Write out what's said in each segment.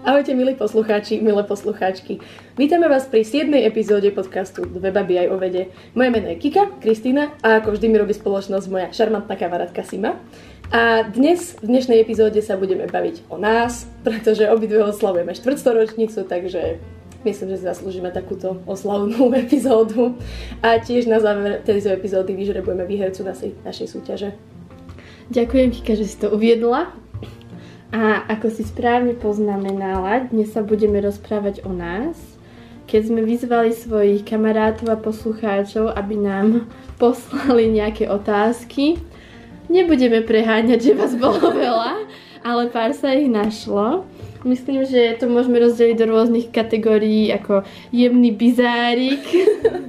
Ahojte milí poslucháči, milé poslucháčky. Vítame vás pri 7. epizóde podcastu Dve baby aj o vede. Moje meno je Kika, Kristýna a ako vždy mi robí spoločnosť moja šarmantná kamarátka Sima. A dnes, v dnešnej epizóde sa budeme baviť o nás, pretože obidve oslavujeme štvrtstoročnicu, takže myslím, že si zaslúžime takúto oslavnú epizódu. A tiež na záver tejto epizódy vyžrebujeme výhercu našej, našej súťaže. Ďakujem, Kika, že si to uviedla. A ako si správne poznamenala, dnes sa budeme rozprávať o nás. Keď sme vyzvali svojich kamarátov a poslucháčov, aby nám poslali nejaké otázky, nebudeme preháňať, že vás bolo veľa, ale pár sa ich našlo. Myslím, že to môžeme rozdeliť do rôznych kategórií ako jemný bizárik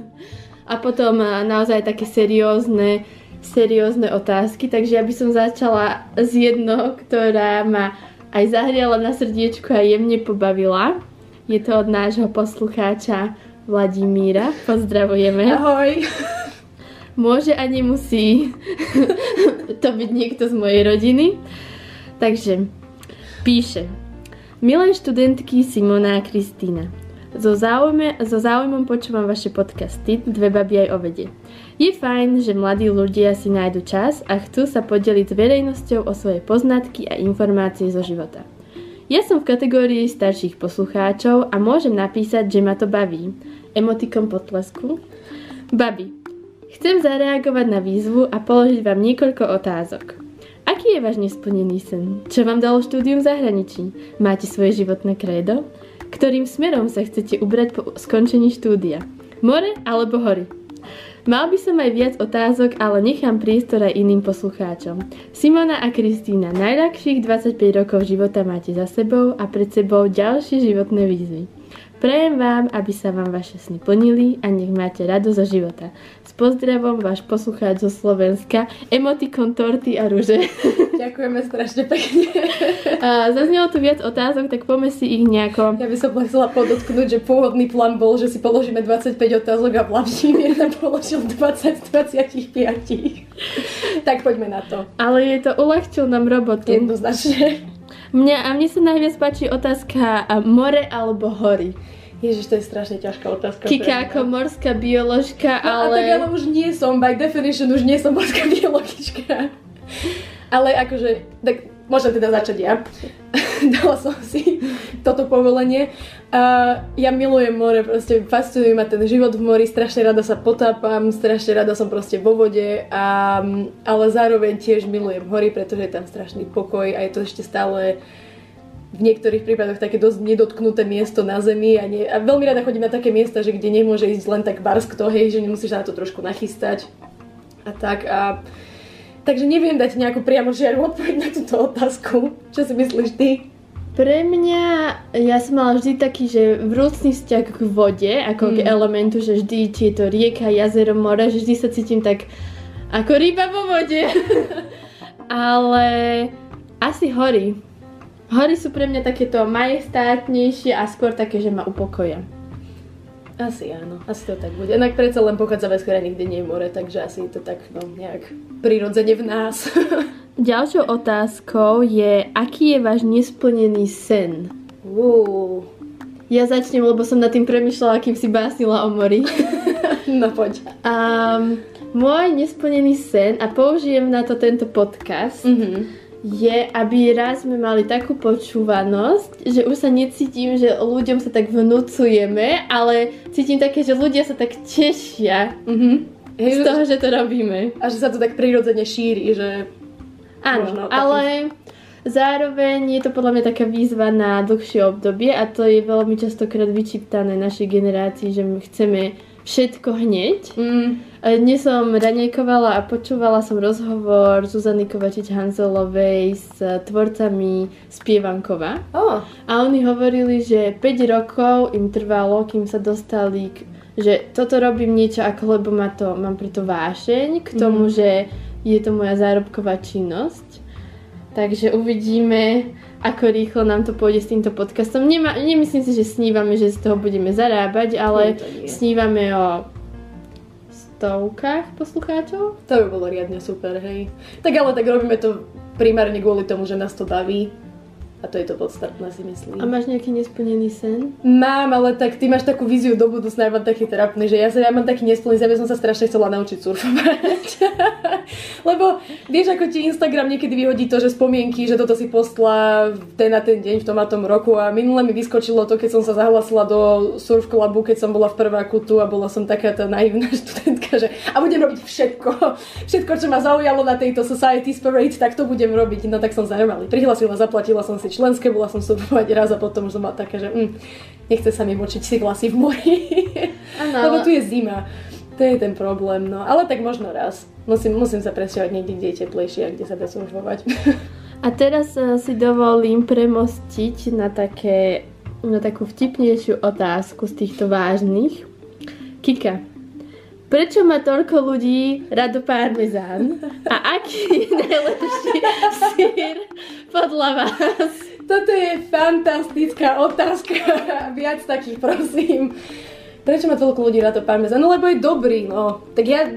a potom naozaj také seriózne seriózne otázky, takže ja by som začala z jedno, ktorá ma aj zahriala na srdiečku a jemne pobavila. Je to od nášho poslucháča Vladimíra. Pozdravujeme. Ahoj. Môže a nemusí to byť niekto z mojej rodiny. Takže píše. Milé študentky Simona a Kristýna, so, záujme, so záujmom počúvam vaše podcasty Dve baby aj o vede. Je fajn, že mladí ľudia si nájdu čas a chcú sa podeliť s verejnosťou o svoje poznatky a informácie zo života. Ja som v kategórii starších poslucháčov a môžem napísať, že ma to baví. Emotikom potlesku. Babi, chcem zareagovať na výzvu a položiť vám niekoľko otázok. Aký je váš nesplnený sen? Čo vám dalo štúdium v zahraničí? Máte svoje životné krédo? Ktorým smerom sa chcete ubrať po skončení štúdia? More alebo hory? Mal by som aj viac otázok, ale nechám priestor aj iným poslucháčom. Simona a Kristýna, najľahších 25 rokov života máte za sebou a pred sebou ďalšie životné výzvy. Prajem vám, aby sa vám vaše sny plnili a nech máte radosť zo života. S pozdravom váš poslucháč zo Slovenska, emotikon torty a rúže. Ďakujeme strašne pekne. A zaznelo tu viac otázok, tak poďme si ich nejako... Ja by som chcela podotknúť, že pôvodný plán bol, že si položíme 25 otázok a Vladimír nám položil 20 z 25. tak poďme na to. Ale je to uľahčil nám robotu. Jednoznačne. Mňa, a mne sa najviac páči otázka more alebo hory. Ježiš, to je strašne ťažká otázka. Kika ako morská bioložka, no, ale... A tak ale už nie som, by definition už nie som morská biologička. ale akože, tak môžem teda začať ja. Dala som si toto povolenie. A ja milujem more, proste fascinuje ma ten život v mori, strašne rada sa potápam, strašne rada som proste vo vode, a, ale zároveň tiež milujem hory, pretože je tam strašný pokoj a je to ešte stále v niektorých prípadoch také dosť nedotknuté miesto na zemi a, nie, a veľmi rada chodím na také miesta, že kde nemôže ísť len tak barskto, hej, že nemusíš sa na to trošku nachystať a tak a Takže neviem dať nejakú priamo žiaru odpoveď na túto otázku. Čo si myslíš ty? Pre mňa, ja som mala vždy taký, že vrúcný vzťah k vode, ako mm. k elementu, že vždy, či je to rieka, jazero, more, že vždy sa cítim tak ako ryba vo vode. Ale asi hory. Hory sú pre mňa takéto majestátnejšie a skôr také, že ma upokoja. Asi áno, asi to tak bude. Inak predsa len pochádzame z krajiny, kde nie je more, takže asi je to tak no, nejak prirodzene v nás. Ďalšou otázkou je, aký je váš nesplnený sen? Uh. Ja začnem, lebo som nad tým premyšľala, kým si básnila o mori. no poď. Um, môj nesplnený sen, a použijem na to tento podcast, mm-hmm je, aby raz sme mali takú počúvanosť, že už sa necítim, že ľuďom sa tak vnúcujeme, ale cítim také, že ľudia sa tak tešia mm-hmm. z toho, že to robíme. A že sa to tak prirodzene šíri, že... Áno, ale zároveň je to podľa mňa taká výzva na dlhšie obdobie a to je veľmi častokrát vyčítané našej generácii, že my chceme všetko hneď. Mm. Dnes som raňajkovala a počúvala som rozhovor Zuzany Kovačič-Hanzelovej s tvorcami Spievankova. Oh. A oni hovorili, že 5 rokov im trvalo, kým sa dostali k že toto robím niečo ako, lebo ma to, mám preto vášeň k tomu, mm. že je to moja zárobková činnosť. Takže uvidíme, ako rýchlo nám to pôjde s týmto podcastom. Nemá, nemyslím si, že snívame, že z toho budeme zarábať, ale snívame o stovkách poslucháčov. To by bolo riadne super, hej. Tak ale tak robíme to primárne kvôli tomu, že nás to baví. A to je to podstatné, si myslím. A máš nejaký nesplnený sen? Mám, ale tak ty máš takú víziu do budúcna, ja mám taký trapný, že ja, sa, ja mám taký nesplnený sen, ja som sa strašne chcela naučiť surfovať. Lebo vieš, ako ti Instagram niekedy vyhodí to, že spomienky, že toto si postla ten na ten deň v tom a tom roku a minule mi vyskočilo to, keď som sa zahlasila do surf clubu, keď som bola v prváku tu a bola som taká tá naivná študentka, že a budem robiť všetko, všetko, čo ma zaujalo na tejto Society Parade, tak to budem robiť. No tak som normálne prihlasila, zaplatila som si členské, bola som surfovať raz a potom už som mala také, že mm, nechce sa mi močiť si vlasy v mori. Áno, Lebo tu je zima. To je ten problém, no. Ale tak možno raz. Musím, musím sa presťahovať niekde, kde je teplejšie a kde sa dá surfovať. A teraz eh, si dovolím premostiť na, také, na takú vtipnejšiu otázku z týchto vážnych. Kika, prečo má toľko ľudí rado parmezán? A aký je najlepší sír podľa vás? Toto je fantastická otázka. Viac takých, prosím. Prečo má toľko ľudí na to parmezán? No lebo je dobrý, no. Tak ja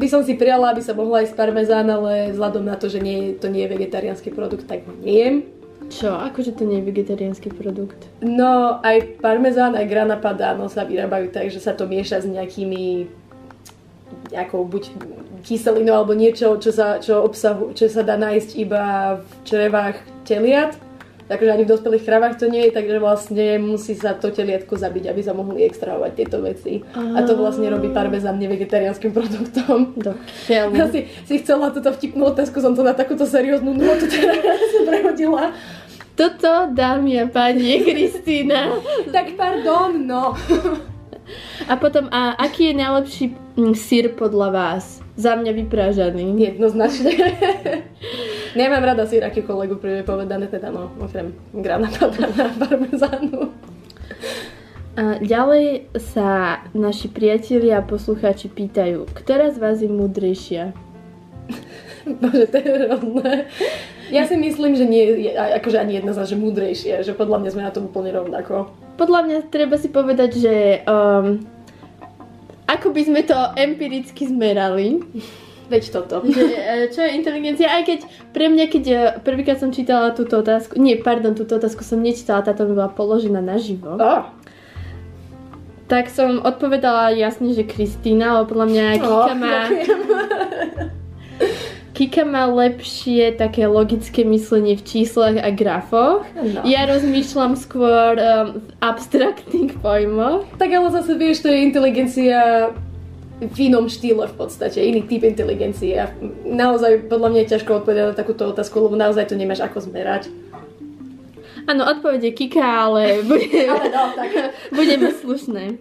by som si prijala, aby sa mohla jesť parmezán, ale vzhľadom na to, že nie, to nie je vegetariánsky produkt, tak ho nejem. Čo? Akože to nie je vegetariánsky produkt? No, aj parmezán, aj grana padano sa vyrábajú tak, že sa to mieša s nejakými nejakou buď kyselinou alebo niečo, čo sa, čo obsahu, čo sa dá nájsť iba v črevách teliat. Takže ani v dospelých kravách to nie je, takže vlastne musí sa to teliatko zabiť, aby sa mohli extrahovať tieto veci. A to vlastne robí parmezán nevegetariánskym produktom. Ja si, si chcela túto vtipnú otázku, som to na takúto serióznu nôtu teraz prehodila. Toto, dámy a páni, Kristýna. Tak pardon, no. A potom, a aký je najlepší mm, sír podľa vás? Za mňa vypražaný. Jednoznačne. Nemám rada sír akýkoľvek úprimne povedané, teda no, okrem padana a parmezánu. A ďalej sa naši priatelia a poslucháči pýtajú, ktorá z vás je múdrejšia? Bože, to je hrozné. Ja si myslím, že nie, akože ani jedna z nás, že múdrejšie, že podľa mňa sme na tom úplne rovnako. Podľa mňa treba si povedať, že um, ako by sme to empiricky zmerali, Veď toto. že e, čo je inteligencia, aj keď pre mňa, keď e, prvýkrát som čítala túto otázku, nie, pardon, túto otázku som nečítala, táto mi bola položená naživo, Oh, tak som odpovedala jasne, že Kristýna, lebo podľa mňa Kika má... Kika má lepšie také logické myslenie v číslach a grafoch. No. Ja rozmýšľam skôr um, v abstraktných pojmoch. Tak ale zase vieš, to je inteligencia v inom štýle v podstate, iný typ inteligencie. Naozaj podľa mňa je ťažko odpovedať na takúto otázku, lebo naozaj to nemáš ako zmerať. Áno, odpoveď je Kika, ale bude, Ale no, tak. budeme slušné.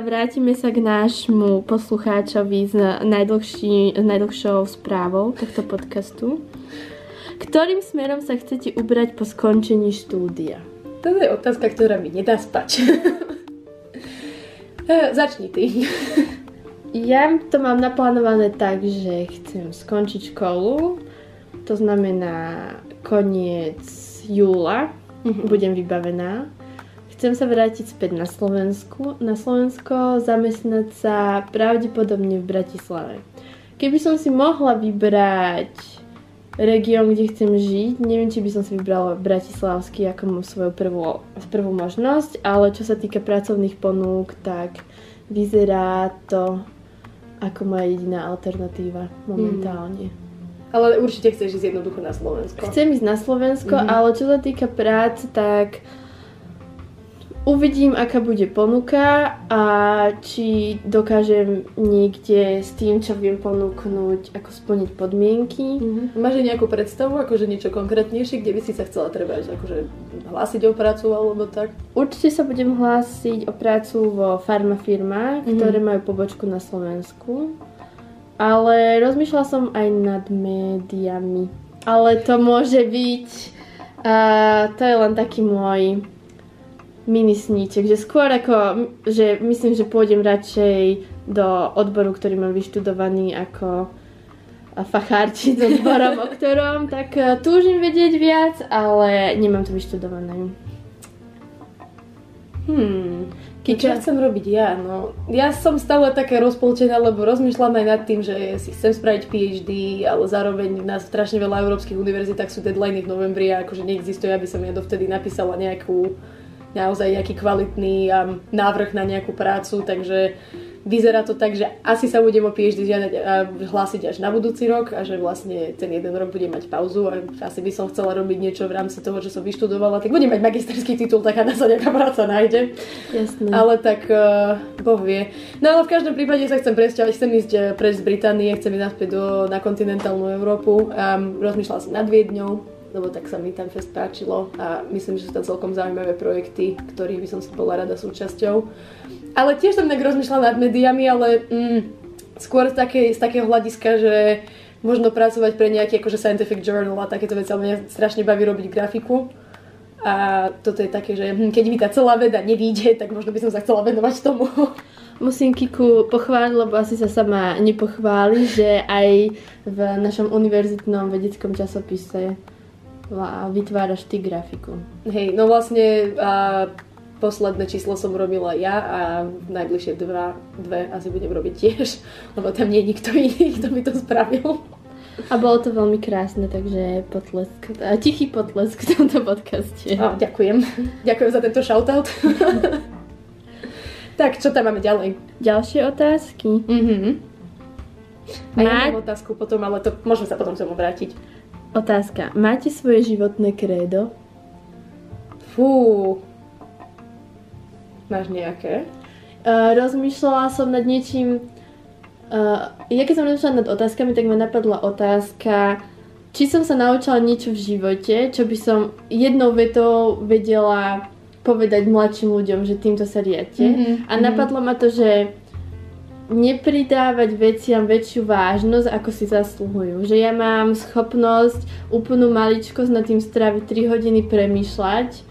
Vrátime sa k nášmu poslucháčovi s, najdlhší, s najdlhšou správou tohto podcastu. Ktorým smerom sa chcete ubrať po skončení štúdia? To je otázka, ktorá mi nedá spať. Eh, Začni ty. Ja to mám naplánované tak, že chcem skončiť školu, to znamená koniec júla, Mhm. budem vybavená. Chcem sa vrátiť späť na Slovensku, na Slovensko, zamestnať sa pravdepodobne v Bratislave. Keby som si mohla vybrať región, kde chcem žiť, neviem, či by som si vybrala Bratislavský ako svoju prvú, prvú možnosť, ale čo sa týka pracovných ponúk, tak vyzerá to ako moja jediná alternatíva momentálne. Ale určite chceš ísť jednoducho na Slovensko. Chcem ísť na Slovensko, Mhm. ale čo sa týka práce, tak uvidím, aká bude ponuka a či dokážem niekde s tým, čo viem ponúknuť, ako splniť podmienky. Mhm. Máš aj nejakú predstavu, akože niečo konkrétnejšie, kde by si sa chcela treba akože hlásiť o prácu alebo tak? Určite sa budem hlásiť o prácu vo farmafirmách, Mhm. ktoré majú pobočku na Slovensku. Ale rozmýšľala som aj nad médiami. Ale to môže byť... A to je len taký môj mini sníček, že skôr ako, že myslím, že pôjdem radšej do odboru, ktorý mám vyštudovaný ako a fachárčiť s odborom, o ktorom tak eh, túžim vedieť viac, ale nemám to vyštudované. Hmm. No, čo chcem robiť ja? No, ja som stále také rozpoltená, lebo rozmýšľam aj nad tým, že si chcem spraviť PhD, ale zároveň na strašne veľa európskych univerzitách sú deadliny v novembri a akože neexistuje, aby som ja dovtedy napísala nejakú naozaj nejaký kvalitný um, návrh na nejakú prácu, takže vyzerá to tak, že asi sa budem o PhD žiadať a hlásiť až na budúci rok a že vlastne ten jeden rok budem mať pauzu a asi by som chcela robiť niečo v rámci toho, čo som vyštudovala, tak budem mať magisterský titul, taká na sa nejaká práca nájde. jasné. Ale tak uh, Boh vie. No ale v každom prípade sa chcem presťahovať, chcem ísť eh, preč z Británie, chcem ísť naspäť do, na kontinentálnu Európu. Um, rozmýšľala som nad Viedňou, lebo tak sa mi tam fest páčilo a myslím, že sú tam celkom zaujímavé projekty, ktorých by som si bola rada súčasťou. Ale tiež som tak rozmýšľala nad médiami, ale mm, skôr z, takej, z takého hľadiska, že možno pracovať pre nejaký akože scientific journal a takéto veci, ale mňa strašne baví robiť grafiku. A toto je také, že hm, keď mi tá celá veda nevíde, tak možno by som sa chcela venovať tomu. Musím Kiku pochváliť, lebo asi sa sama nepochváli, že aj v našom univerzitnom vedeckom časopise va- vytváraš ty grafiku. Hej, no vlastne a posledné číslo som robila ja a najbližšie dva, dve asi budem robiť tiež, lebo tam nie je nikto iný, kto mi to spravil. A bolo to veľmi krásne, takže potlesk, a tichý potlesk v tomto podcaste. A, ďakujem. Ďakujem za tento shoutout. tak, čo tam máme ďalej? Ďalšie otázky. Mhm. A ja Má- mám otázku potom, ale to môžem sa potom k tomu vrátiť. Otázka. Máte svoje životné krédo? Fú. Máš nejaké? Uh, rozmýšľala som nad niečím... Uh, ja keď som rozmýšľala nad otázkami, tak ma napadla otázka, či som sa naučila niečo v živote, čo by som jednou vetou vedela povedať mladším ľuďom, že týmto sa riadte. Mhm, A mhm. napadlo ma to, že nepridávať veciam väčšiu vážnosť, ako si zasluhujú. Že ja mám schopnosť úplnú maličkosť nad tým stráviť 3 hodiny premýšľať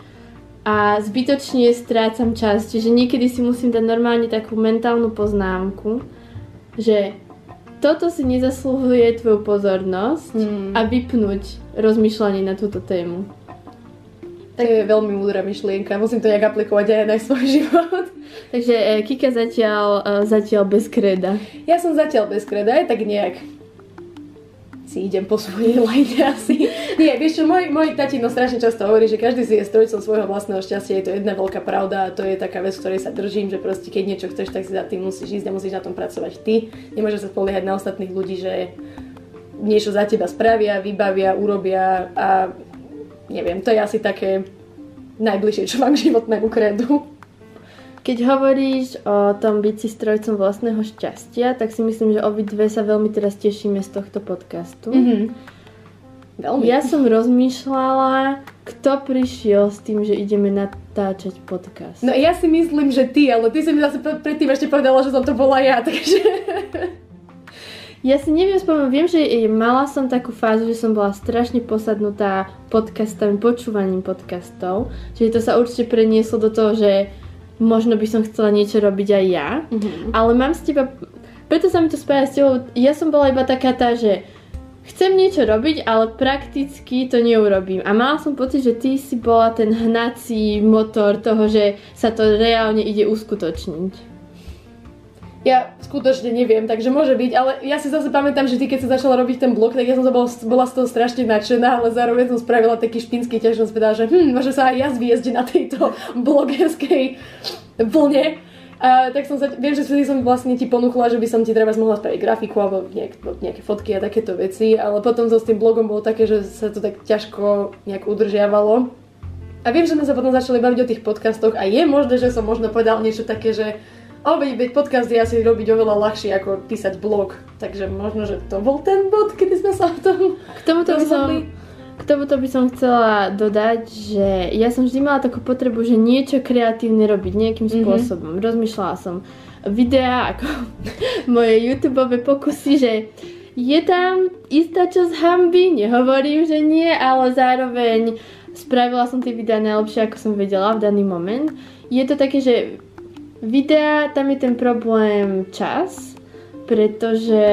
a zbytočne strácam čas. Čiže niekedy si musím dať normálne takú mentálnu poznámku, že toto si nezasluhuje tvoju pozornosť Hmm. a vypnúť rozmýšľanie na túto tému. To je veľmi múdra myšlienka, musím to nejak aplikovať aj na svoj život. Takže e, Kika zatiaľ, e, zatiaľ bez kreda. Ja som zatiaľ bez kreda, aj tak nejak si idem po svojej lajne asi. Nie, vieš čo, môj, môj tatino strašne často hovorí, že každý si je strojcom svojho vlastného šťastia, je to jedna veľká pravda a to je taká vec, ktorej sa držím, že proste keď niečo chceš, tak si za tým musíš ísť a musíš na tom pracovať ty. Nemôžeš sa spoliehať na ostatných ľudí, že niečo za teba spravia, vybavia, urobia a neviem, to je asi také najbližšie, čo mám k životnému kredu. Keď hovoríš o tom byť si strojcom vlastného šťastia, tak si myslím, že obidve sa veľmi teraz tešíme z tohto podcastu. Mhm. Veľmi. Ja som rozmýšľala, kto prišiel s tým, že ideme natáčať podcast. No ja si myslím, že ty, ale ty si mi zase predtým ešte povedala, že som to bola ja, takže... Ja si neviem spomenúť, viem, že mala som takú fázu, že som bola strašne posadnutá podcastami, počúvaním podcastov, čiže to sa určite prenieslo do toho, že možno by som chcela niečo robiť aj ja, Mhm. ale mám s teba, preto sa mi to spája s tebou, ja som bola iba taká tá, že chcem niečo robiť, ale prakticky to neurobím. A mala som pocit, že ty si bola ten hnací motor toho, že sa to reálne ide uskutočniť. Ja skutočne neviem, takže môže byť, ale ja si zase pamätám, že ty keď sa začala robiť ten blog, tak ja som bola, bola z toho strašne nadšená, ale zároveň som spravila taký špinský ťaž, som povedala, že hm, môže sa aj ja zviezť na tejto blogerskej vlne. A tak som sa, viem, že vtedy som vlastne ti ponúkla, že by som ti treba mohla spraviť grafiku alebo nejak, nejaké fotky a takéto veci, ale potom so s tým blogom bolo také, že sa to tak ťažko nejak udržiavalo. A viem, že sme sa potom začali baviť o tých podcastoch a je možné, že som možno povedal niečo také, že o, veď, veď podcast je asi robiť oveľa ľahšie ako písať blog. Takže možno, že to bol ten bod, kedy sme sa o tom K tomuto by som, rozhodli. k tomuto by som chcela dodať, že ja som vždy mala takú potrebu, že niečo kreatívne robiť nejakým Mhm. spôsobom. Rozmýšľala som videá ako moje YouTube pokusy, že je tam istá časť hamby, nehovorím, že nie, ale zároveň spravila som tie videá najlepšie, ako som vedela v daný moment. Je to také, že videá, tam je ten problém čas, pretože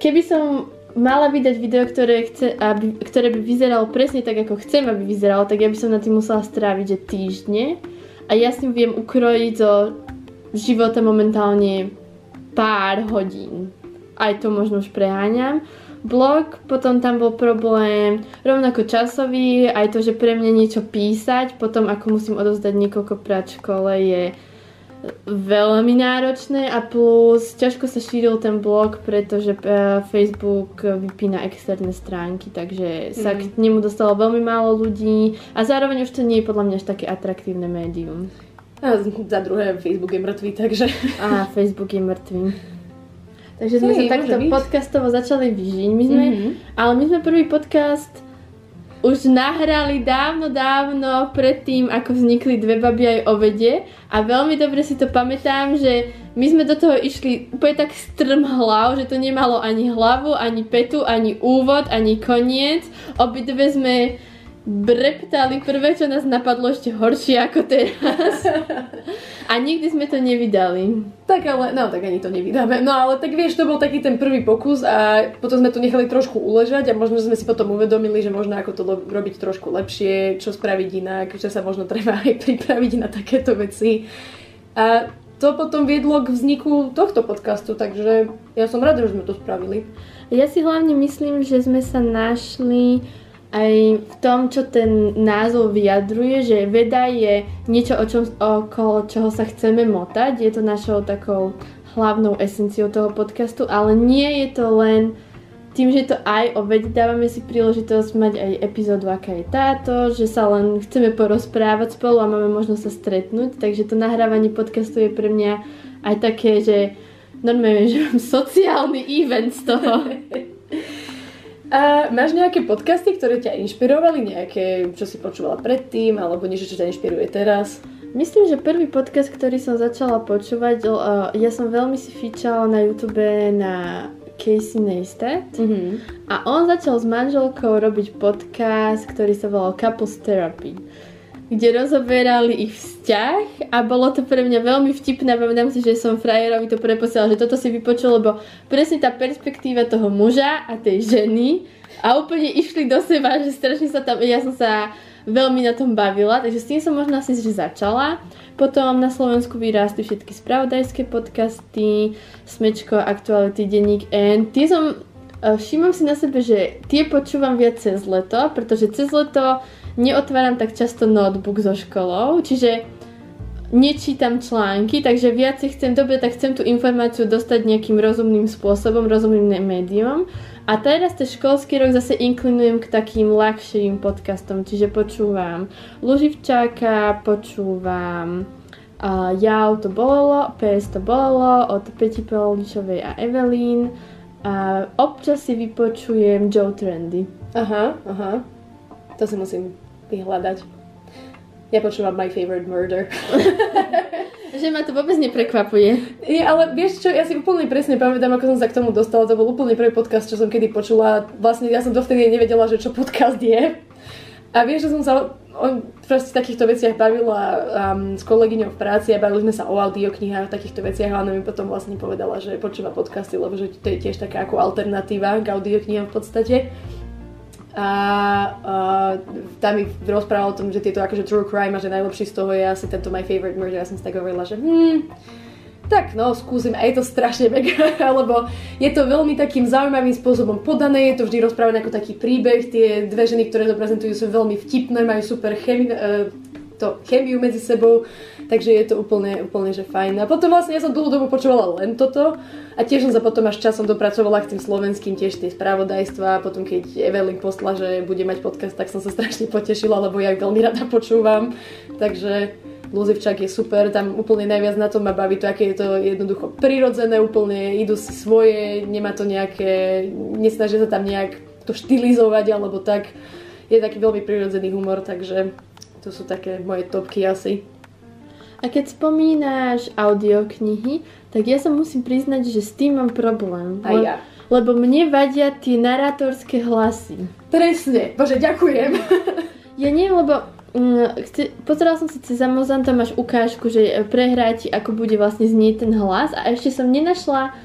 keby som mala vydať video, ktoré, chce, aby, ktoré by vyzeralo presne tak, ako chcem, aby vyzeralo, tak ja by som na tým musela stráviť že týždne. A ja s ním viem ukrojiť zo života momentálne pár hodín. Aj to možno už preháňam. Blog, potom tam bol problém rovnako časový, aj to, že pre mňa niečo písať, potom ako musím odovzdať niekoľko prát v škole je veľmi náročné a plus ťažko sa šíril ten blog, pretože uh, Facebook vypína externé stránky, takže sa Mhm. k nemu dostalo veľmi málo ľudí a zároveň už to nie je podľa mňa až také atraktívne médium. A za druhé, Facebook je mŕtvý, takže... A Facebook je mŕtvý. Takže sme Hej, sa takto byť. podcastovo začali vyžiť. My sme, Mhm. Ale my sme prvý podcast už nahrali dávno, dávno predtým, ako vznikli dve baby aj o vede a veľmi dobre si to pamätám, že my sme do toho išli úplne tak strm hlav, že to nemalo ani hlavu, ani petu, ani úvod, ani koniec. Obidve sme breptali prvé, čo nás napadlo ešte horšie ako teraz. A nikdy sme to nevydali. Tak ale, no tak ani to nevydáme. No ale tak vieš, to bol taký ten prvý pokus a potom sme to nechali trošku uležať a možno sme si potom uvedomili, že možno ako to robiť trošku lepšie, čo spraviť inak, že sa možno treba aj pripraviť na takéto veci. A to potom viedlo k vzniku tohto podcastu, takže ja som rada, že sme to spravili. Ja si hlavne myslím, že sme sa našli aj v tom, čo ten názov vyjadruje, že veda je niečo, o čom, okolo čoho sa chceme motať. Je to našou takou hlavnou esenciou toho podcastu, ale nie je to len tým, že to aj o vede dávame si príležitosť mať aj epizódu, aká je táto, že sa len chceme porozprávať spolu a máme možnosť sa stretnúť, takže to nahrávanie podcastu je pre mňa aj také, že normálne, že mám sociálny event z toho. A máš nejaké podcasty, ktoré ťa inšpirovali? Nejaké, čo si počúvala predtým, alebo niečo, čo ťa inšpiruje teraz? Myslím, že prvý podcast, ktorý som začala počúvať, uh, ja som veľmi si fičala na YouTube na Casey Neistat Mhm. a on začal s manželkou robiť podcast, ktorý sa volal Couples Therapy kde rozoberali ich vzťah a bolo to pre mňa veľmi vtipné. Pamätám si, že som frajerovi to preposielala, že toto si vypočul, lebo presne tá perspektíva toho muža a tej ženy a úplne išli do seba, že strašne sa tam, ja som sa veľmi na tom bavila, takže s tým som možno asi že začala. Potom na Slovensku vyrástli všetky spravodajské podcasty, Smečko, Aktuality, Denník N. Tie som, eh, všímam si na sebe, že tie počúvam viac cez leto, pretože cez leto neotváram tak často notebook so školou, čiže nečítam články, takže viac chcem, dobre, tak chcem tú informáciu dostať nejakým rozumným spôsobom, rozumným médium. A teraz ten školský rok zase inklinujem k takým ľahším podcastom, čiže počúvam Luživčáka, počúvam uh, Jau to bolelo, PS to bolelo od Peti Poličovej a Evelyn a občas si vypočujem Joe Trendy. Aha, aha. To si musím vyhľadať. Ja počúvam My Favorite Murder. Že ma to vôbec neprekvapuje. Nie, ale vieš čo, ja si úplne presne pamätám, ako som sa k tomu dostala. To bol úplne prvý podcast, čo som kedy počula. Vlastne ja som dovtedy nevedela, že čo podcast je. A vieš, že som sa o proste takýchto veciach bavila um, s kolegyňou v práci a bavili sme sa o audioknihách, o takýchto veciach a ona mi potom vlastne povedala, že počúva podcasty, lebo že to je tiež taká ako alternatíva k audioknihám v podstate. A, a tam mi rozprával o tom, že tieto akože true crime a že najlepší z toho je asi tento My Favorite Murder. Ja som si tak hovorila, že hmm, tak no, skúsim, a je to strašne mega, lebo je to veľmi takým zaujímavým spôsobom podané, je to vždy rozprávané ako taký príbeh, tie dve ženy, ktoré to prezentujú, sú veľmi vtipné, majú super chemi- uh, to chemiu medzi sebou, takže je to úplne, úplne že fajn. A potom vlastne ja som dlhú dobu počúvala len toto a tiež som sa potom až časom dopracovala k tým slovenským tiež tie spravodajstva potom keď Evelyn postla, že bude mať podcast, tak som sa strašne potešila, lebo ja veľmi rada počúvam, takže Luzivčák je super, tam úplne najviac na tom ma baví to, aké je to jednoducho prirodzené, úplne idú si svoje, nemá to nejaké, nesnažia sa tam nejak to štilizovať alebo tak. Je taký veľmi prirodzený humor, takže to sú také moje topky asi. A keď spomínaš audioknihy, tak ja sa musím priznať, že s tým mám problém. A ja. Lebo mne vadia tie narátorské hlasy. Presne, bože, ďakujem. Ja nie, lebo mm, pozerala som si cez Amazon, tam máš ukážku, že prehrá ti, ako bude vlastne znieť ten hlas a ešte som nenašla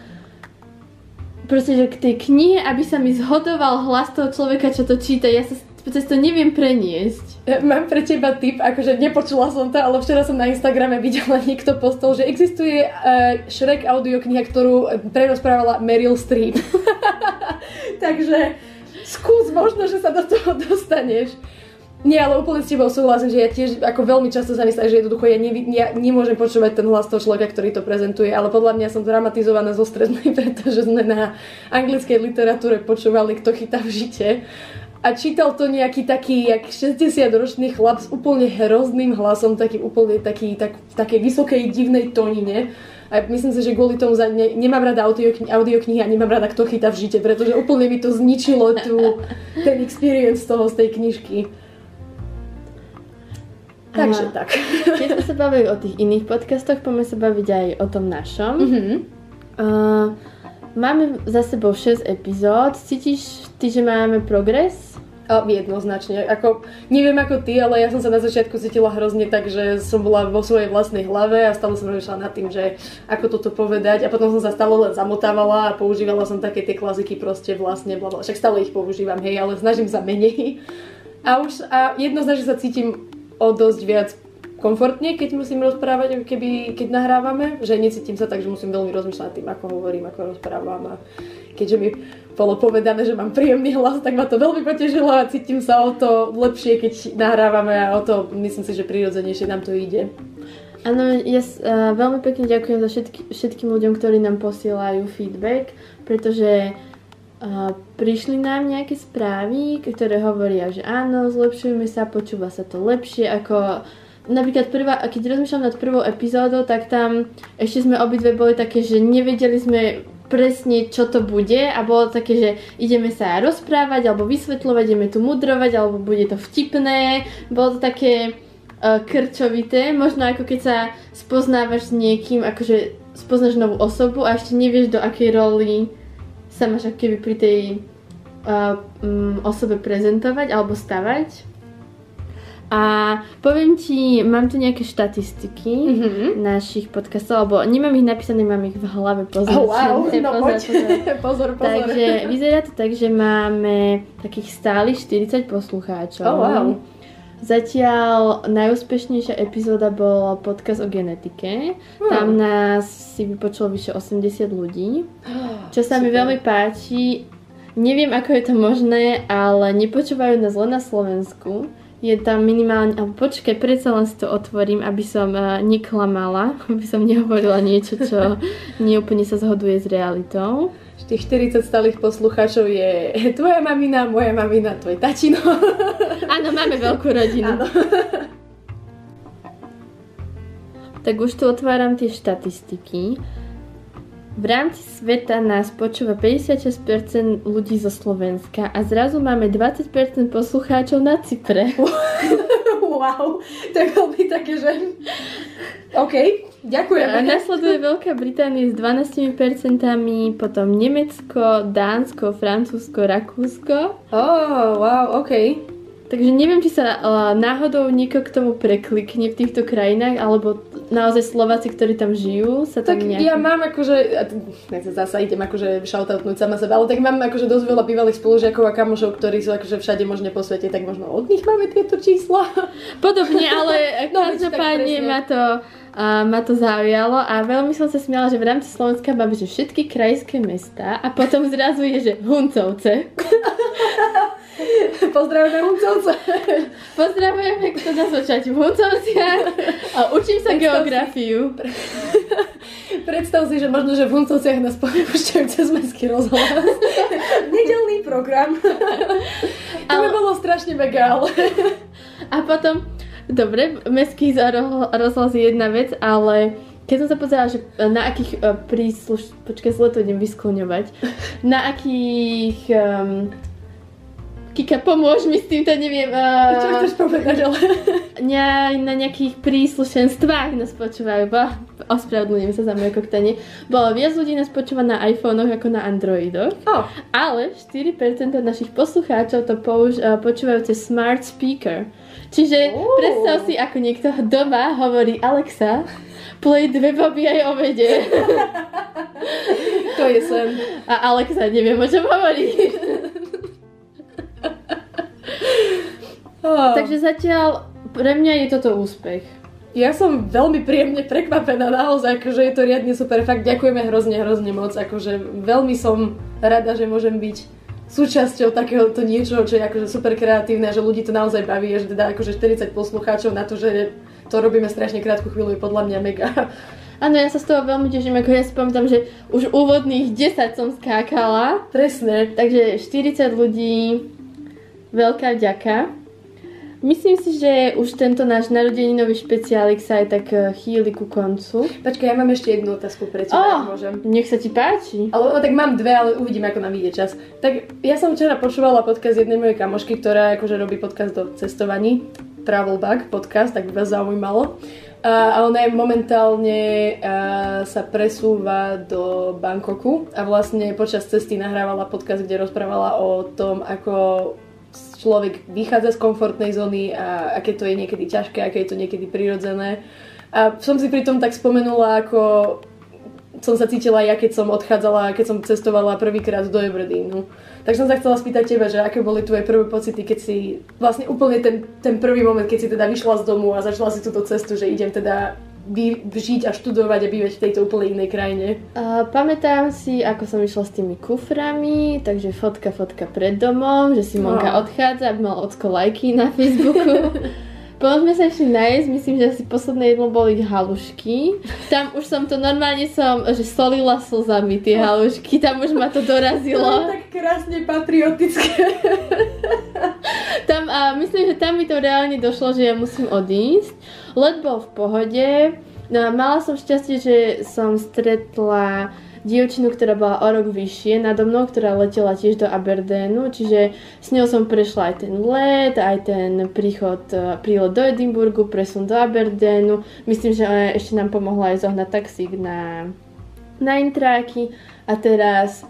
proste, že k tej knihe, aby sa mi zhodoval hlas toho človeka, čo to číta. Ja sa cez to neviem preniesť. Mám pre teba tip, akože nepočula som to, ale včera som na Instagrame videla, niekto postol, že existuje uh, Shrek audiokniha, ktorú prerozprávala Meryl Streep. Takže skús, možno, že sa do toho dostaneš. Nie, ale úplne s tebou súhlasím, že ja tiež ako veľmi často sa stane, že jednoducho ja, ne, ja nemôžem počúvať ten hlas toho človeka, ktorý to prezentuje, ale podľa mňa som dramatizovaná zo strednej, pretože sme na anglickej literatúre počúvali Kto chytá v žite. A čítal to nejaký taký, jak 60-ročný chlap s úplne hrozným hlasom, taký úplne taký, tak, v takej vysokej divnej tonine. A myslím si, že kvôli tomu za, ne, nemám rada audioknihy, audioknihy a nemám rada, kto chytá v žite, pretože úplne mi to zničilo tu, ten experience toho z tej knižky. Takže A tak. Keď sme sa bavili o tých iných podcastoch, poďme sa baviť aj o tom našom. Mhm. Uh, máme za sebou 6 epizód. Cítiš ty, že máme progres? Jednoznačne. Ako, neviem ako ty, ale ja som sa na začiatku cítila hrozne tak, že som bola vo svojej vlastnej hlave a stále som rozmýšľala nad tým, že ako toto povedať a potom som sa stále len zamotávala a používala som také tie klaziky proste vlastne, bla, bla. však stále ich používam, hej, ale snažím sa menej. A už a jednoznačne sa cítim o dosť viac komfortne, keď musím rozprávať, keby, keď nahrávame, že necítim sa tak, že musím veľmi rozmýšľať tým, ako hovorím, ako rozprávam a keďže mi bolo povedané, že mám príjemný hlas, tak ma to veľmi potešilo a cítim sa o to lepšie, keď nahrávame a o to myslím si, že prirodzenejšie nám to ide. Áno, ja uh, veľmi pekne ďakujem za všetky, všetkým ľuďom, ktorí nám posielajú feedback, pretože uh, prišli nám nejaké správy, ktoré hovoria, že áno, zlepšujeme sa, počúva sa to lepšie, ako napríklad prvá, keď rozmýšľam nad prvou epizódou, tak tam ešte sme obidve boli také, že nevedeli sme presne, čo to bude a bolo také, že ideme sa rozprávať alebo vysvetľovať, ideme tu mudrovať alebo bude to vtipné. Bolo to také uh, krčovité, možno ako keď sa spoznávaš s niekým, akože spoznáš novú osobu a ešte nevieš do akej roli sa máš keby pri tej uh, um, osobe prezentovať alebo stavať. A poviem ti, mám tu nejaké štatistiky Mhm. našich podcastov, lebo nemám ich napísané, mám ich v hlave Oh, wow, no pozor, pozor. pozor, pozor. Takže vyzerá to tak, že máme takých stálych 40 poslucháčov. Oh, wow. Zatiaľ najúspešnejšia epizóda bol podcast o genetike. Hmm. Tam nás si vypočulo vyše 80 ľudí. Čo sa mi Super. veľmi páči, neviem ako je to možné, ale nepočúvajú nás len na Slovensku. Je tam minimálne, alebo počkaj, predsa len si to otvorím, aby som uh, neklamala, aby som nehovorila niečo, čo neúplne sa zhoduje s realitou. Tých 40 stálych poslucháčov je tvoja mamina, moja mamina, tvoj tačino. Áno, máme veľkú rodinu. Áno. Tak už tu otváram tie štatistiky. V rámci sveta nás počúva 56% ľudí zo Slovenska a zrazu máme 20% poslucháčov na Cypre. wow, to je veľmi také, že... OK, A ďakujeme. nasleduje Veľká Británia s 12%, potom Nemecko, Dánsko, Francúzsko, Rakúsko. Oh, wow, OK. Takže neviem, či sa náhodou niekto k tomu preklikne v týchto krajinách, alebo naozaj Slováci, ktorí tam žijú, sa tam Tak nejak... ja mám akože, a nechcem zasa idem akože shoutoutnúť sama seba, ale tak mám akože dosť veľa bývalých spolužiakov a kamošov, ktorí sú akože všade možne po svete, tak možno od nich máme tieto čísla. Podobne, ale No, každopádne ma to, uh, ma to zaujalo a veľmi som sa smiala, že v rámci Slovenska máme že všetky krajské mesta a potom zrazu je, že Huncovce. Pozdravujeme Huncovca. Pozdravujeme, kto nás počať v Huncovciach a učím sa Predstav si- geografiu. Predstav si, že možno, že v Huncovciach nás púšťajú cez mestský rozhlas. Nedelný program. To by bolo strašne mega, ale... A potom, dobre, mestský ro- rozhlas je jedna vec, ale keď som sa pozerala, že na akých uh, prísluš... Počkaj, zle to idem vyskloňovať. Na akých... Um, Kika, pomôž mi s týmto, neviem. Čo Uh, chceš povedať, ale... na, na nejakých príslušenstvách nás počúvajú. Ba, ospravedlňujem sa za moje koktanie. Bolo viac ľudí nás počúva na iPhonech ako na Androidoch. Oh, Ale 4% našich poslucháčov to použ- uh, počúvajú cez smart speaker. Čiže Ó. predstav si, ako niekto doma hovorí Alexa, play dve baby aj o vede. to je sen. A Alexa neviem, o čom hovorí. Oh. Takže zatiaľ pre mňa je toto úspech. Ja som veľmi príjemne prekvapená, naozaj, akože je to riadne super, fakt ďakujeme hrozne, hrozne moc, akože veľmi som rada, že môžem byť súčasťou takéhoto niečoho, čo je akože super kreatívne, že ľudí to naozaj baví, že teda akože 40 poslucháčov na to, že to robíme strašne krátku chvíľu, je podľa mňa mega. Áno, ja sa z toho veľmi teším, ako ja si pamätám, že už úvodných 10 som skákala, Presne. takže 40 ľudí, veľká vďaka. Myslím si, že už tento náš narodeninový špeciálik sa aj tak eh, chýli ku koncu. Počkaj, ja mám ešte jednu otázku pre teba, Oh. môžem. Nech sa ti páči. Ale no, tak mám dve, ale uvidím, ako nám ide čas. Tak ja som včera počúvala podcast jednej mojej kamošky, ktorá akože robí podcast o cestovaní. Travel Bug podcast, tak by vás zaujímalo. A ona je momentálne a, sa presúva do Bangkoku a vlastne počas cesty nahrávala podcast, kde rozprávala o tom, ako človek vychádza z komfortnej zóny a aké to je niekedy ťažké, aké je to niekedy prirodzené. A som si pri tom tak spomenula, ako som sa cítila ja, keď som odchádzala, keď som cestovala prvýkrát do Aberdeen. Tak som sa chcela spýtať teba, že aké boli tvoje prvé pocity, keď si vlastne úplne ten, ten prvý moment, keď si teda vyšla z domu a začala si túto cestu, že idem teda by, žiť a študovať a bývať v tejto úplne inej krajine. Uh, pamätám si, ako som išla s tými kuframi, takže fotka, fotka pred domom, že si Monka No. odchádza, mal ocko lajky na Facebooku. Potom sme sa išli nájsť, myslím, že asi posledné jedlo boli halušky. Tam už som to normálne som, že solila slzami tie halušky, tam už ma to To je dorazilo. tak krásne patriotické. Tam, a myslím, že tam mi to reálne došlo, že ja musím odísť. Let bol v pohode. No a mala som šťastie, že som stretla dievčinu, ktorá bola o rok vyššie nado mnou, ktorá letela tiež do Aberdeenu, čiže s ňou som prešla aj ten let, aj ten príchod, e, prílet do Edinburgu, presun do Aberdeenu. Myslím, že ešte nám pomohla aj zohnať taxík na, na intráky a teraz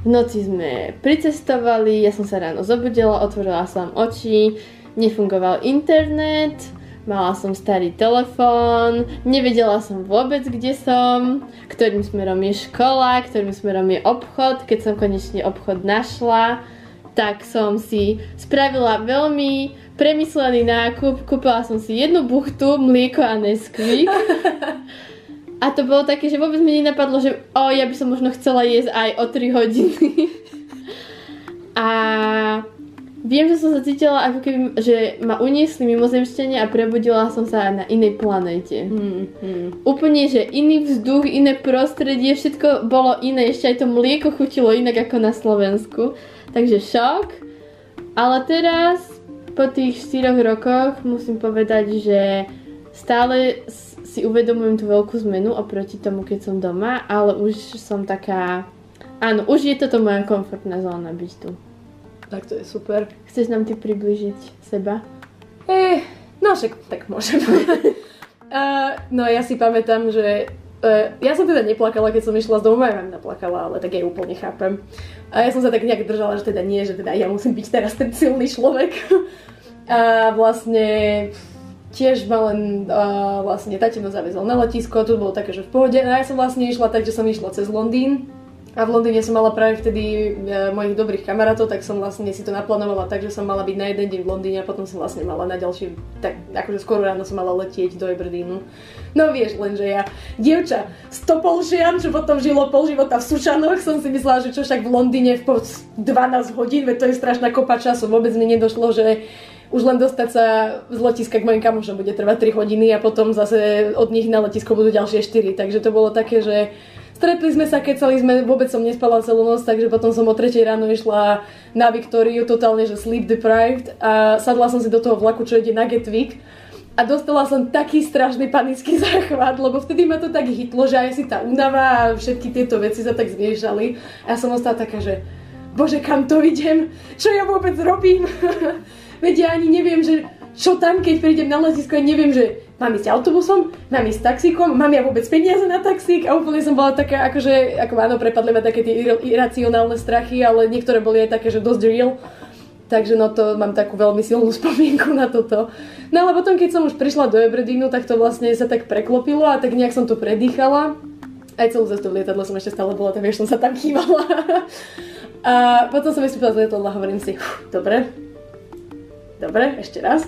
v noci sme pricestovali, ja som sa ráno zobudila, otvorila som oči, nefungoval internet, mala som starý telefón, nevedela som vôbec, kde som, ktorým smerom je škola, ktorým smerom je obchod. Keď som konečne obchod našla, tak som si spravila veľmi premyslený nákup. Kúpila som si jednu buchtu, mlieko a Nesquik. A to bolo také, že vôbec mi nenapadlo, že o, ja by som možno chcela jesť aj o 3 hodiny. a viem, že som sa cítila ako keby, že ma uniesli mimozemšťania a prebudila som sa na inej planéte. Hmm, hmm. Úplne, že iný vzduch, iné prostredie, všetko bolo iné, ešte aj to mlieko chutilo inak ako na Slovensku. Takže šok. Ale teraz, po tých 4 rokoch, musím povedať, že stále si uvedomujem tú veľkú zmenu oproti tomu, keď som doma, ale už som taká... Áno, už je toto moja komfortná zóna byť tu. Tak to je super. Chceš nám ty približiť seba? Eh, no však tak môžem. uh, no ja si pamätám, že uh, ja som teda neplakala, keď som išla z domu, aj mám naplakala, ale tak ja ju úplne chápem. A ja som sa tak nejak držala, že teda nie, že teda ja musím byť teraz ten silný človek. A vlastne tiež ma len uh, vlastne tatino zavezol na letisko, to bolo také, že v pohode. A ja som vlastne išla tak, že som išla cez Londýn. A v Londýne som mala práve vtedy e, mojich dobrých kamarátov, tak som vlastne si to naplánovala tak, že som mala byť na jeden deň v Londýne a potom som vlastne mala na ďalší, tak akože skoro ráno som mala letieť do Aberdeenu. No vieš, lenže ja, dievča z Topolžian, čo potom žilo pol života v Sušanoch, som si myslela, že čo však v Londýne v po 12 hodín, veď to je strašná kopa času, vôbec mi nedošlo, že už len dostať sa z letiska k mojim kamošom bude trvať 3 hodiny a potom zase od nich na letisko budú ďalšie 4, takže to bolo také, že Stretli sme sa, kecali sme, vôbec som nespala celú noc, takže potom som o 3 ráno išla na Viktóriu, totálne, že sleep deprived. A sadla som si do toho vlaku, čo ide na Gatwick. A dostala som taký strašný panický záchvat, lebo vtedy ma to tak hitlo, že aj si tá únava a všetky tieto veci sa tak zmiešali. A ja som ostala taká, že bože, kam to idem, čo ja vôbec robím, veď ja ani neviem, že čo tam, keď prídem na letisko, ja neviem, že mám ísť autobusom, mám ísť taxíkom, mám ja vôbec peniaze na taxík a úplne som bola taká, akože, ako áno, prepadli ma také tie ir- iracionálne strachy, ale niektoré boli aj také, že dosť real. Takže no to mám takú veľmi silnú spomienku na toto. No ale potom, keď som už prišla do Aberdeenu, tak to vlastne sa tak preklopilo a tak nejak som to predýchala. Aj celú cestu v lietadle som ešte stále bola, tak vieš, som sa tam kývala. A potom som vystúpila z lietadla a hovorím si, "Uf, dobre, dobre, ešte raz.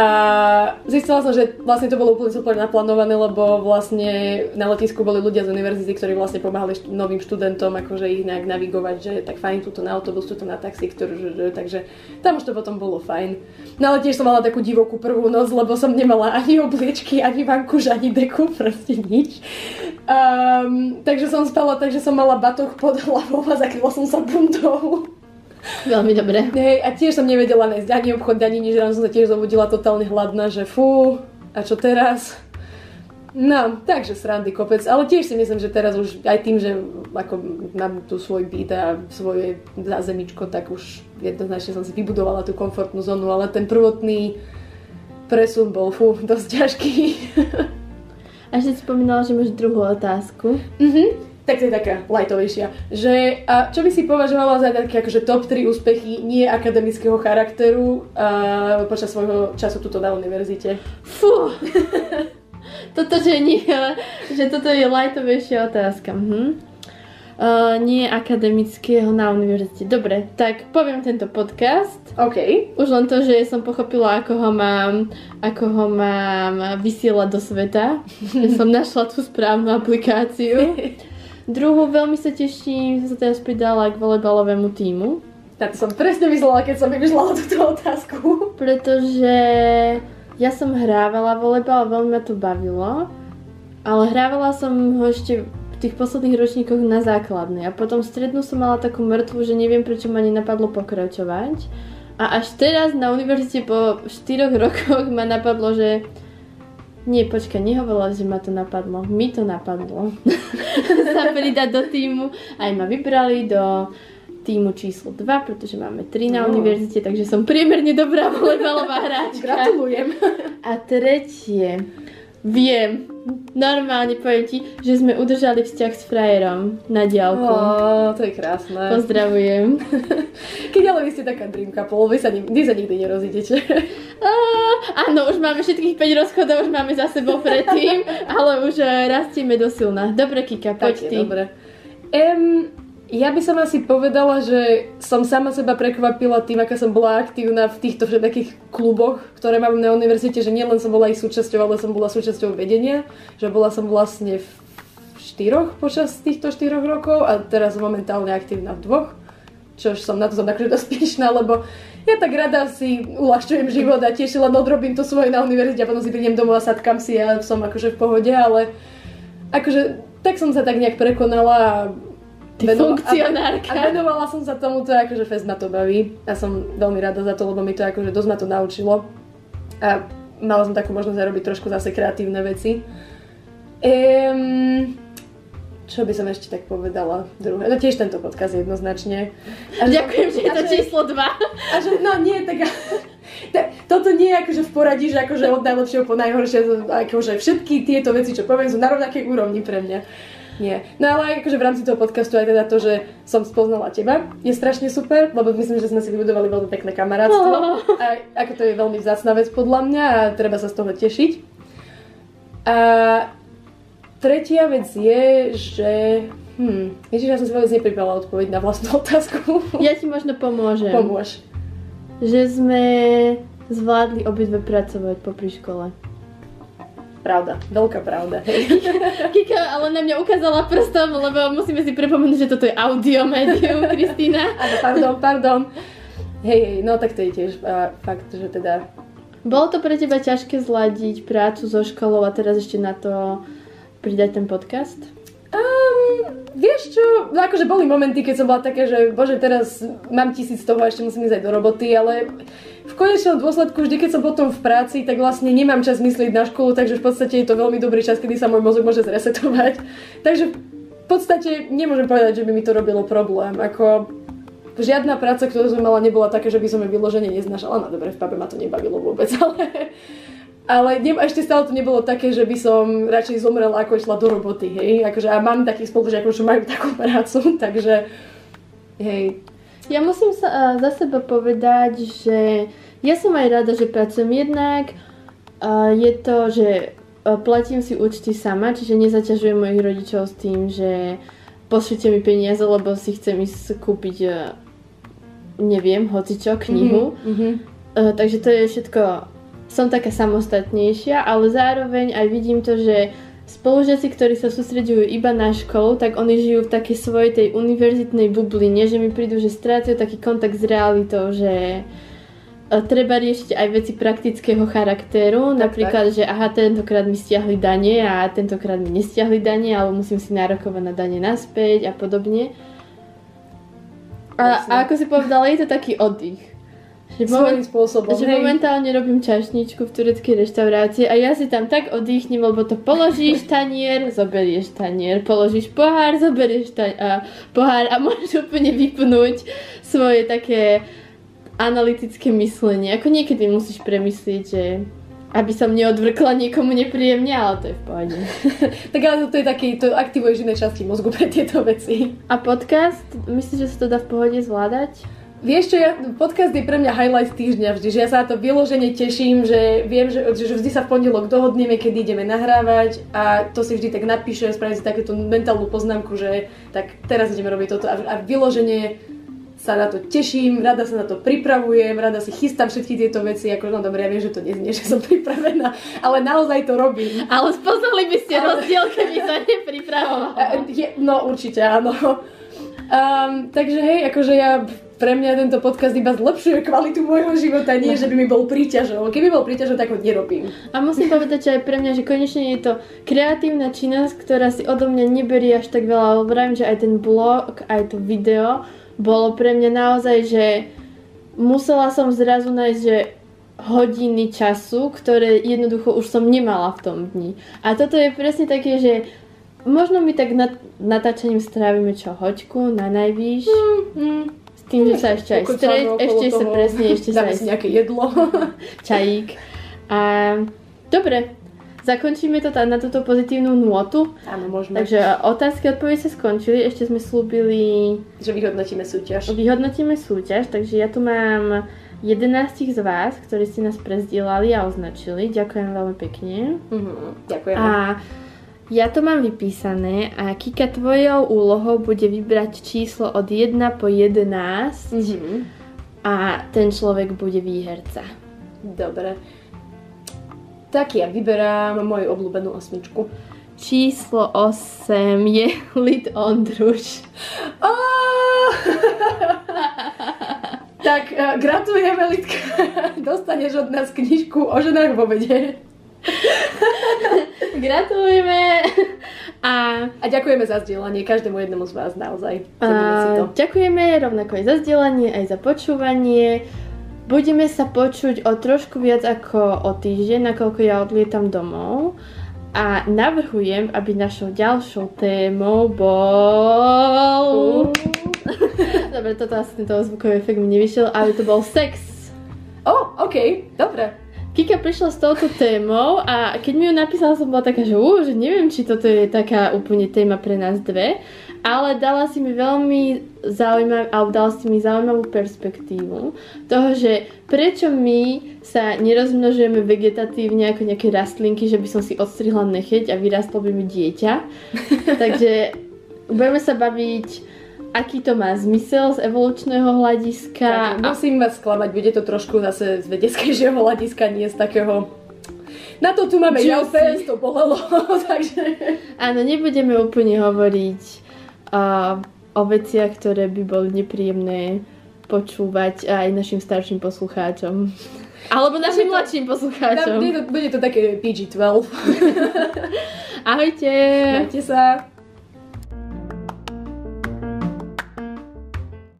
A zistila som, že vlastne to bolo úplne super naplánované, lebo vlastne na letisku boli ľudia z univerzity, ktorí vlastne pomáhali št- novým študentom, akože ich nejak navigovať, že tak fajn, tuto na autobus, tuto na taxi, ktorý, takže tam už to potom bolo fajn. No ale tiež som mala takú divokú prvú noc, lebo som nemala ani obliečky, ani vankuš, ani deku, proste nič. Um, takže som spala, takže som mala batoh pod hlavou a zakryla som sa bundou. Veľmi dobre. Hej, a tiež som nevedela nájsť ani obchod, ani nič, ráno som sa tiež zobudila totálne hladná, že fú, a čo teraz? No, takže srandy kopec, ale tiež si myslím, že teraz už aj tým, že ako mám tu svoj byt a svoje zázemičko, tak už jednoznačne som si vybudovala tú komfortnú zónu, ale ten prvotný presun bol, fú, dosť ťažký. A ešte si spomínala, že máš druhú otázku. Mhm. Tak to je taká lightovejšia. Že, a čo by si považovala za také akože top 3 úspechy nie akademického charakteru a, počas svojho času tuto na univerzite? Fú. toto, že nie, že toto je lightovejšia otázka. Hm? Uh, nie akademického na univerzite. Dobre, tak poviem tento podcast. OK. Už len to, že som pochopila, ako ho mám, ako ho mám vysielať do sveta. som našla tú správnu aplikáciu. Druhú veľmi sa teším, že sa teraz pridala k volejbalovému týmu. To som presne myslela, keď som vymýšľala túto otázku. Pretože ja som hrávala volejbal veľmi ma to bavilo. Ale hrávala som ho ešte v tých posledných ročníkoch na základnej. A potom strednú som mala takú mŕtvu, že neviem, prečo ma nenapadlo pokračovať. A až teraz na univerzite po 4 rokoch ma napadlo, že nie, počkaj, nehovorila, že ma to napadlo. Mi to napadlo. sa pridať do týmu. Aj ma vybrali do týmu číslo 2, pretože máme 3 na No. univerzite, takže som priemerne dobrá volejbalová hráčka. Gratulujem. A tretie, viem, normálne poviem ti, že sme udržali vzťah s frajerom na diálku. Ó, to je krásne. Pozdravujem. Keď ale vy ste taká dream couple, vy sa, ni- vy sa nikdy nerozídete. Á, áno, už máme všetkých 5 rozchodov, už máme za sebou predtým, ale už eh, rastieme do silna. Dobre, Kika, poď Tak je, ty. dobre. Um, ja by som asi povedala, že som sama seba prekvapila tým, aká som bola aktívna v týchto všetkých kluboch, ktoré mám na univerzite, že nielen som bola ich súčasťou, ale som bola súčasťou vedenia, že bola som vlastne v štyroch počas týchto štyroch rokov a teraz som momentálne aktívna v dvoch, čo som na to som akože pyšná, lebo ja tak rada si uľahčujem život a tiež len odrobím to svoje na univerzite a potom si prídem domov a sadkam si a som akože v pohode, ale akože tak som sa tak nejak prekonala a Ty venova- funkcionárka. A, a venovala som sa tomu, to akože fest ma to baví. A som veľmi rada za to, lebo mi to akože dosť ma to naučilo. A mala som takú možnosť zarobiť trošku zase kreatívne veci. Um, čo by som ešte tak povedala? Druhé. No tiež tento podcast jednoznačne. A Ďakujem, že je to číslo 2. a že, no nie, tak... ta- Toto nie je akože v poradí, že akože od najlepšieho po najhoršie, akože všetky tieto veci, čo poviem, sú na rovnakej úrovni pre mňa. Nie. No ale akože v rámci toho podcastu aj teda to, že som spoznala teba, je strašne super, lebo myslím, že sme si vybudovali veľmi pekné kamarátstvo. Oh. A ako to je veľmi vzácna vec podľa mňa a treba sa z toho tešiť. A tretia vec je, že... Hm, Ježiš, ja som si vôbec nepripravila odpoveď na vlastnú otázku. Ja ti možno pomôžem. Pomôž. Že sme zvládli obidve pracovať popri škole. Pravda, veľká pravda. Hej. Kika ale na mňa ukázala prstom, lebo musíme si pripomenúť, že toto je audio médium, Kristýna. Áno, pardon, pardon. Hej, hej, no tak to je tiež a, fakt, že teda... Bolo to pre teba ťažké zladiť prácu so školou a teraz ešte na to pridať ten podcast? Um, vieš čo, no akože boli momenty, keď som bola také, že bože, teraz mám tisíc toho a ešte musím ísť aj do roboty, ale v konečnom dôsledku, vždy keď som potom v práci, tak vlastne nemám čas myslieť na školu, takže v podstate je to veľmi dobrý čas, kedy sa môj mozog môže zresetovať. Takže v podstate nemôžem povedať, že by mi to robilo problém. Ako žiadna práca, ktorú som mala, nebola taká, že by som ju vyložene neznašala. No dobre, v pabe ma to nebavilo vôbec, ale... Ale ne, ešte stále to nebolo také, že by som radšej zomrela, ako išla do roboty, hej. Akože, a mám takých spolužiakov, čo majú takú prácu, takže... Hej, Ja musím sa uh, za seba povedať, že ja som aj rada, že pracujem jednak. Je to, že uh, platím si účty sama, čiže nezaťažujem mojich rodičov s tým, že pošlite mi peniaze, lebo si chcem ísť kúpiť, uh, neviem, hocičo, knihu. Mhm. Uh, takže to je všetko, som taká samostatnejšia, ale zároveň aj vidím to, že spolužiaci, ktorí sa sústredujú iba na školu, tak oni žijú v takej svojej tej univerzitnej bubline, že mi prídu, že strácajú taký kontakt s realitou, že treba riešiť aj veci praktického charakteru, tak, napríklad, tak. že aha, tentokrát mi stiahli dane a tentokrát mi nestiahli dane, alebo musím si nárokovať na dane naspäť a podobne. A, a ako si povedala, je to taký oddych. Že, moment, spôsobom, že momentálne robím čašničku v tureckej reštaurácii a ja si tam tak oddychnem, lebo to položíš tanier, zoberieš tanier, položíš pohár, zoberieš ta- a, pohár a môžeš úplne vypnúť svoje také analytické myslenie. Ako niekedy musíš premyslieť, že aby som neodvrkla niekomu nepríjemne, ale to je v pohode. tak ale to je taký, to aktivuješ iné časti mozgu pre tieto veci. A podcast, myslíš, že sa to dá v pohode zvládať? Vieš čo, ja, podcast je pre mňa highlight týždňa vždy, že ja sa na to vyložene teším, že viem, že, že vždy sa v pondelok dohodneme, kedy ideme nahrávať a to si vždy tak napíšem, spravím si takéto mentálnu poznámku, že tak teraz ideme robiť toto a, a vyloženie sa na to teším, rada sa na to pripravujem, rada si chystám všetky tieto veci, ako no dobre, ja viem, že to neznie, že som pripravená, ale naozaj to robím. Ale spoznali by ste ale... rozdiel, keby sa nepripravovala. No určite áno. Um, takže hej, akože ja pre mňa tento podcast iba zlepšuje kvalitu môjho života, nie že by mi bol príťažou. Keby bol príťažou, tak ho nerobím. A musím povedať, že aj pre mňa, že konečne je to kreatívna činnosť, ktorá si odo mňa neberie až tak veľa, vravím, že aj ten blog, aj to video bolo pre mňa naozaj, že musela som zrazu nájsť, že hodiny času, ktoré jednoducho už som nemala v tom dni. A toto je presne také, že možno my tak nad natáčaním strávime čo, hoďku na najvýš. Mm, mm tým, že sa ešte aj streť, ešte sa presne, ešte sa aj... nejaké jedlo. čajík. A dobre, zakončíme to na túto pozitívnu nôtu. Áno, môžeme. Takže otázky odpovede sa skončili. Ešte sme slúbili... Že vyhodnotíme súťaž. Vyhodnotíme súťaž, takže ja tu mám 11 z vás, ktorí ste nás prezdielali a označili. Ďakujem veľmi pekne. Mm-hmm, ďakujem. A ja to mám vypísané a Kika, tvojou úlohou bude vybrať číslo od 1 po 11 mm-hmm. a ten človek bude výherca. Dobre. Tak ja vyberám moju obľúbenú osmičku. Číslo 8 je Lid Ondruš. Oh! tak uh, gratulujeme, Lidka. Dostaneš od nás knižku o ženách vo vede. Gratulujeme. A, a ďakujeme za zdieľanie každému jednému z vás naozaj. A. Ďakujeme rovnako aj za zdieľanie, aj za počúvanie. Budeme sa počuť o trošku viac ako o týždeň, nakoľko ja odlietam domov. A navrhujem, aby našou ďalšou témou bol... Dobre, toto asi tento zvukový efekt mi nevyšiel, ale to bol sex. O, oh, ok, dobre. Kika prišla s touto témou a keď mi ju napísala, som bola taká, že, uh, že neviem, či toto je taká úplne téma pre nás dve, ale dala si mi veľmi zaujímavú, alebo dala si mi zaujímavú perspektívu toho, že prečo my sa nerozmnožujeme vegetatívne ako nejaké rastlinky, že by som si odstrihla necheť a vyrastlo by mi dieťa. Takže budeme sa baviť aký to má zmysel z evolučného hľadiska. Tak, musím vás sklamať, bude to trošku zase z vedeckého hľadiska, nie z takého na to tu máme Jalfest, to bolelo, takže... Áno, nebudeme úplne hovoriť uh, o veciach, ktoré by boli nepríjemné počúvať aj našim starším poslucháčom. Alebo našim mladším poslucháčom. Bude to, bude to také PG-12. Ahojte. Majte sa.